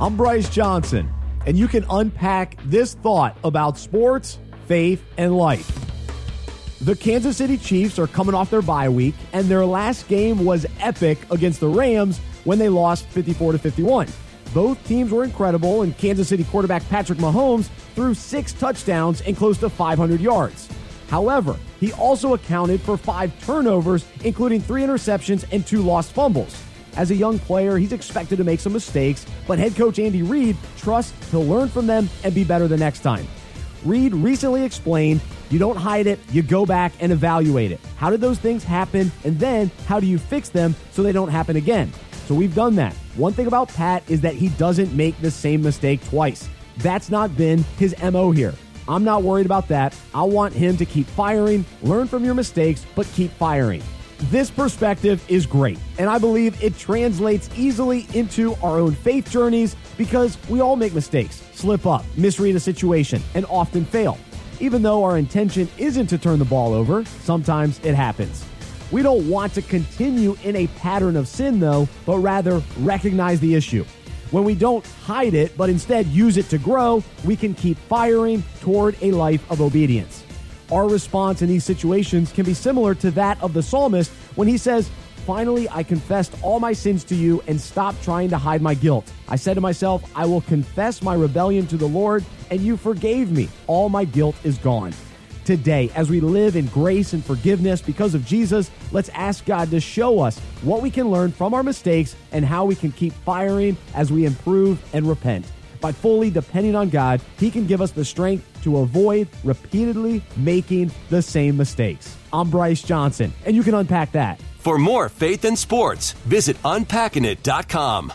I'm Bryce Johnson, and you can unpack this thought about sports, faith, and life. The Kansas City Chiefs are coming off their bye week, and their last game was epic against the Rams when they lost 54 to 51. Both teams were incredible, and Kansas City quarterback Patrick Mahomes threw six touchdowns and close to 500 yards. However, he also accounted for five turnovers, including three interceptions and two lost fumbles. As a young player, he's expected to make some mistakes, but head coach Andy Reid trusts he'll learn from them and be better the next time. Reid recently explained you don't hide it, you go back and evaluate it. How did those things happen? And then how do you fix them so they don't happen again? So we've done that. One thing about Pat is that he doesn't make the same mistake twice. That's not been his MO here. I'm not worried about that. I want him to keep firing, learn from your mistakes, but keep firing. This perspective is great, and I believe it translates easily into our own faith journeys because we all make mistakes, slip up, misread a situation, and often fail. Even though our intention isn't to turn the ball over, sometimes it happens. We don't want to continue in a pattern of sin, though, but rather recognize the issue. When we don't hide it, but instead use it to grow, we can keep firing toward a life of obedience. Our response in these situations can be similar to that of the psalmist when he says, Finally, I confessed all my sins to you and stopped trying to hide my guilt. I said to myself, I will confess my rebellion to the Lord, and you forgave me. All my guilt is gone. Today, as we live in grace and forgiveness because of Jesus, let's ask God to show us what we can learn from our mistakes and how we can keep firing as we improve and repent. By fully depending on God, He can give us the strength to avoid repeatedly making the same mistakes. I'm Bryce Johnson, and you can unpack that. For more faith and sports, visit unpackingit.com.